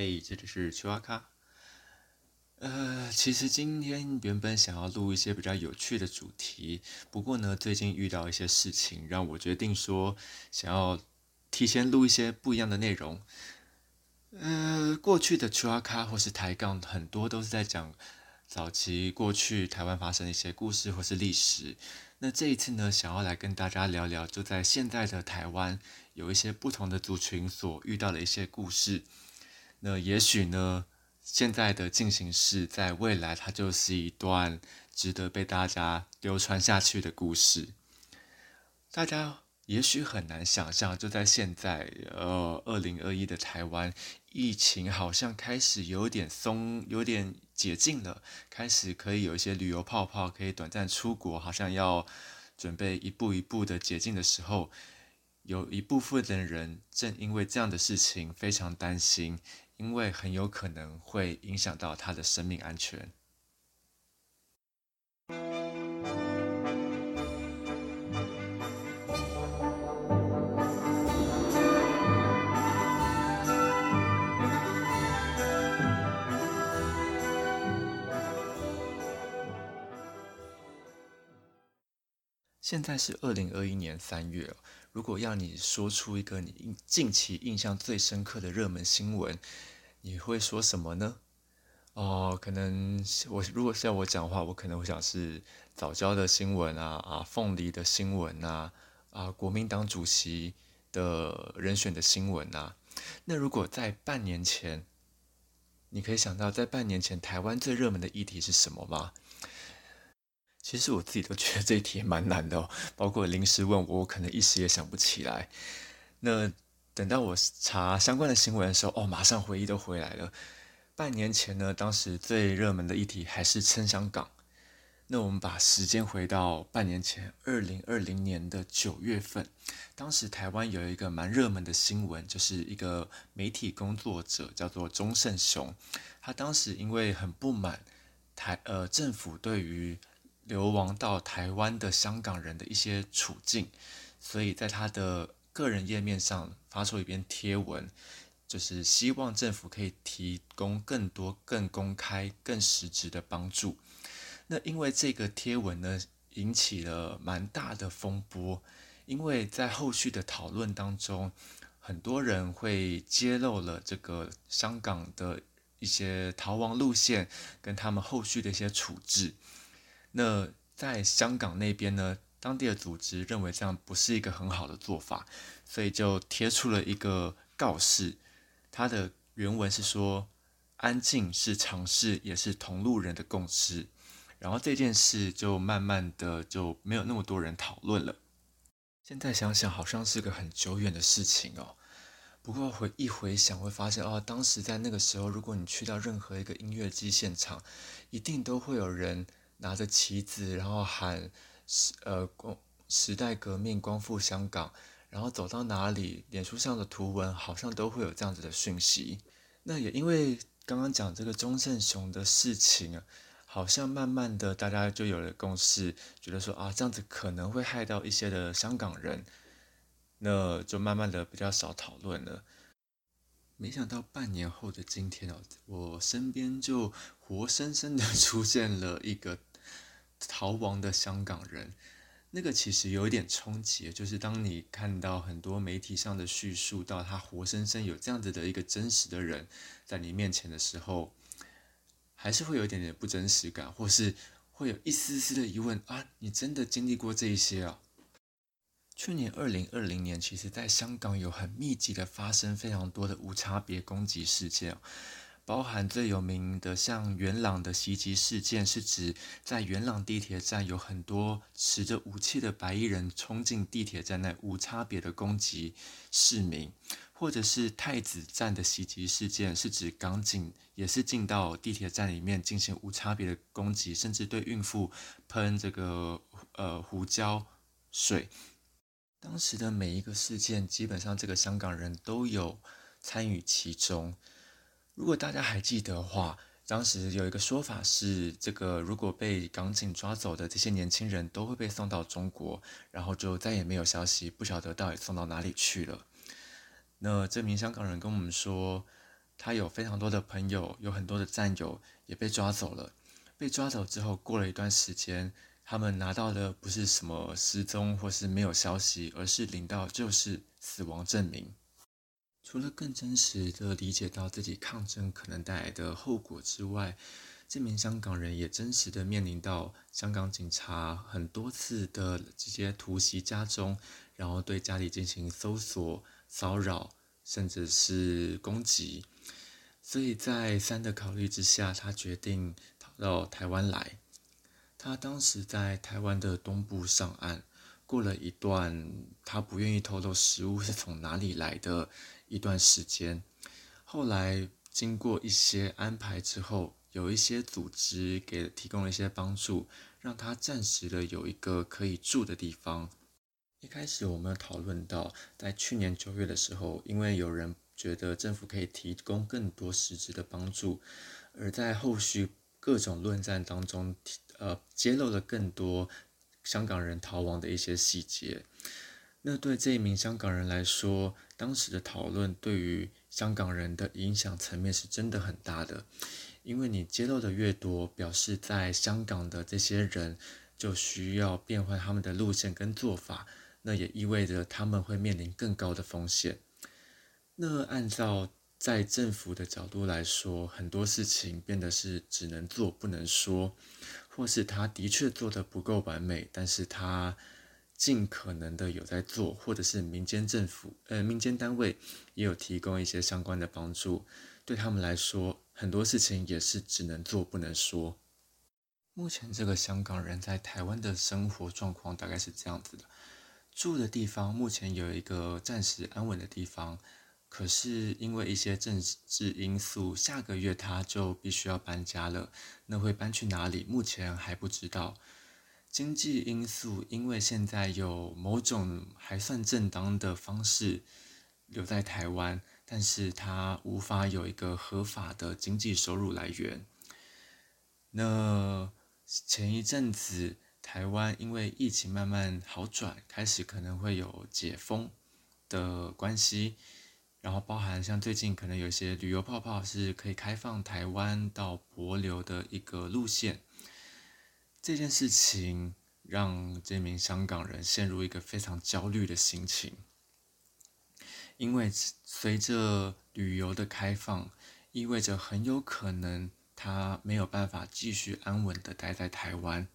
嘿，这里是丘阿卡。呃，其实今天原本想要录一些比较有趣的主题，不过呢，最近遇到一些事情，让我决定说想要提前录一些不一样的内容。呃，过去的丘阿卡或是抬杠，很多都是在讲早期过去台湾发生的一些故事或是历史。那这一次呢，想要来跟大家聊聊，就在现在的台湾，有一些不同的族群所遇到的一些故事。那也许呢，现在的进行式，在未来它就是一段值得被大家流传下去的故事。大家也许很难想象，就在现在，呃，二零二一的台湾，疫情好像开始有点松，有点解禁了，开始可以有一些旅游泡泡，可以短暂出国，好像要准备一步一步的解禁的时候，有一部分的人正因为这样的事情非常担心。因为很有可能会影响到他的生命安全。现在是二零二一年三月，如果要你说出一个你近期印象最深刻的热门新闻。你会说什么呢？哦，可能我如果是要我讲话，我可能会想是早教的新闻啊啊，凤梨的新闻啊啊，国民党主席的人选的新闻啊。那如果在半年前，你可以想到在半年前台湾最热门的议题是什么吗？其实我自己都觉得这一题蛮难的哦，包括临时问我，我可能一时也想不起来。那。等到我查相关的新闻的时候，哦，马上回忆都回来了。半年前呢，当时最热门的议题还是撑香港。那我们把时间回到半年前，二零二零年的九月份，当时台湾有一个蛮热门的新闻，就是一个媒体工作者叫做钟胜雄，他当时因为很不满台呃政府对于流亡到台湾的香港人的一些处境，所以在他的个人页面上发出一篇贴文，就是希望政府可以提供更多、更公开、更实质的帮助。那因为这个贴文呢，引起了蛮大的风波，因为在后续的讨论当中，很多人会揭露了这个香港的一些逃亡路线，跟他们后续的一些处置。那在香港那边呢？当地的组织认为这样不是一个很好的做法，所以就贴出了一个告示。它的原文是说：“安静是尝试，也是同路人的共识。”然后这件事就慢慢的就没有那么多人讨论了。现在想想，好像是个很久远的事情哦。不过回一回想，会发现哦，当时在那个时候，如果你去到任何一个音乐机现场，一定都会有人拿着旗子，然后喊。时呃，光时代革命光复香港，然后走到哪里，脸书上的图文好像都会有这样子的讯息。那也因为刚刚讲这个钟胜雄的事情啊，好像慢慢的大家就有了共识，觉得说啊，这样子可能会害到一些的香港人，那就慢慢的比较少讨论了。没想到半年后的今天哦，我身边就活生生的 出现了一个。逃亡的香港人，那个其实有一点冲击，就是当你看到很多媒体上的叙述到他活生生有这样子的一个真实的人在你面前的时候，还是会有一点点不真实感，或是会有一丝丝的疑问啊，你真的经历过这一些啊？去年二零二零年，其实在香港有很密集的发生非常多的无差别攻击事件。包含最有名的像元朗的袭击事件，是指在元朗地铁站有很多持着武器的白衣人冲进地铁站内无差别的攻击市民；或者是太子站的袭击事件，是指港警也是进到地铁站里面进行无差别的攻击，甚至对孕妇喷这个呃胡椒水。当时的每一个事件，基本上这个香港人都有参与其中。如果大家还记得的话，当时有一个说法是，这个如果被港警抓走的这些年轻人都会被送到中国，然后就再也没有消息，不晓得到底送到哪里去了。那这名香港人跟我们说，他有非常多的朋友，有很多的战友也被抓走了。被抓走之后，过了一段时间，他们拿到的不是什么失踪或是没有消息，而是领到就是死亡证明。除了更真实的理解到自己抗争可能带来的后果之外，这名香港人也真实的面临到香港警察很多次的直接突袭家中，然后对家里进行搜索、骚扰，甚至是攻击。所以在三的考虑之下，他决定逃到台湾来。他当时在台湾的东部上岸，过了一段他不愿意透露食物是从哪里来的。一段时间，后来经过一些安排之后，有一些组织给提供了一些帮助，让他暂时的有一个可以住的地方。一开始我们有讨论到，在去年九月的时候，因为有人觉得政府可以提供更多实质的帮助，而在后续各种论战当中，呃，揭露了更多香港人逃亡的一些细节。那对这一名香港人来说，当时的讨论对于香港人的影响层面是真的很大的，因为你揭露的越多，表示在香港的这些人就需要变换他们的路线跟做法，那也意味着他们会面临更高的风险。那按照在政府的角度来说，很多事情变得是只能做不能说，或是他的确做的不够完美，但是他。尽可能的有在做，或者是民间政府、呃民间单位也有提供一些相关的帮助，对他们来说，很多事情也是只能做不能说。目前这个香港人在台湾的生活状况大概是这样子的：住的地方目前有一个暂时安稳的地方，可是因为一些政治因素，下个月他就必须要搬家了。那会搬去哪里？目前还不知道。经济因素，因为现在有某种还算正当的方式留在台湾，但是他无法有一个合法的经济收入来源。那前一阵子台湾因为疫情慢慢好转，开始可能会有解封的关系，然后包含像最近可能有些旅游泡泡是可以开放台湾到博流的一个路线。这件事情让这名香港人陷入一个非常焦虑的心情，因为随着旅游的开放，意味着很有可能他没有办法继续安稳的待在台湾，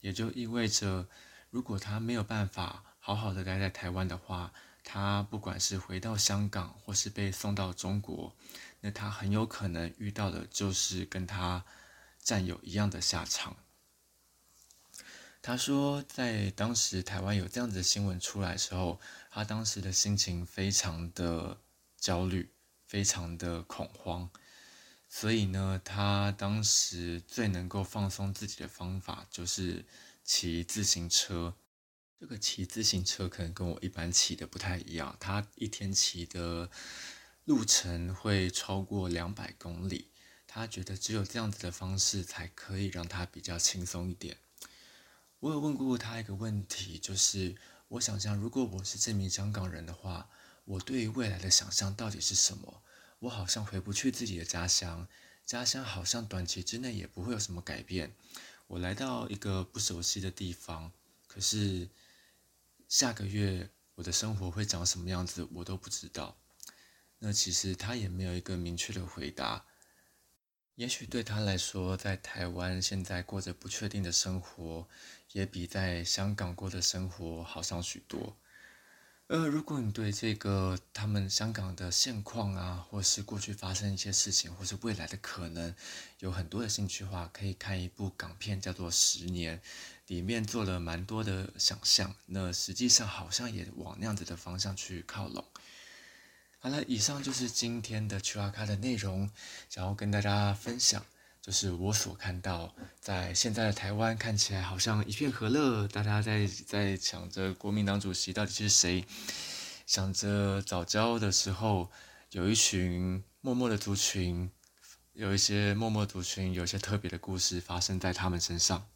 也就意味着如果他没有办法好好的待在台湾的话，他不管是回到香港或是被送到中国，那他很有可能遇到的就是跟他战友一样的下场。他说，在当时台湾有这样子的新闻出来的时候，他当时的心情非常的焦虑，非常的恐慌。所以呢，他当时最能够放松自己的方法就是骑自行车。这个骑自行车可能跟我一般骑的不太一样，他一天骑的路程会超过两百公里。他觉得只有这样子的方式才可以让他比较轻松一点。我有问过他一个问题，就是我想象，如果我是这名香港人的话，我对于未来的想象到底是什么？我好像回不去自己的家乡，家乡好像短期之内也不会有什么改变。我来到一个不熟悉的地方，可是下个月我的生活会长什么样子，我都不知道。那其实他也没有一个明确的回答。也许对他来说，在台湾现在过着不确定的生活，也比在香港过的生活好上许多。呃，如果你对这个他们香港的现况啊，或是过去发生一些事情，或是未来的可能，有很多的兴趣的话，可以看一部港片，叫做《十年》，里面做了蛮多的想象。那实际上好像也往那样子的方向去靠拢。好了，以上就是今天的曲阿卡的内容，想要跟大家分享，就是我所看到，在现在的台湾看起来好像一片和乐，大家在在想着国民党主席到底是谁，想着早教的时候，有一群默默的族群，有一些默默族群，有一些特别的故事发生在他们身上。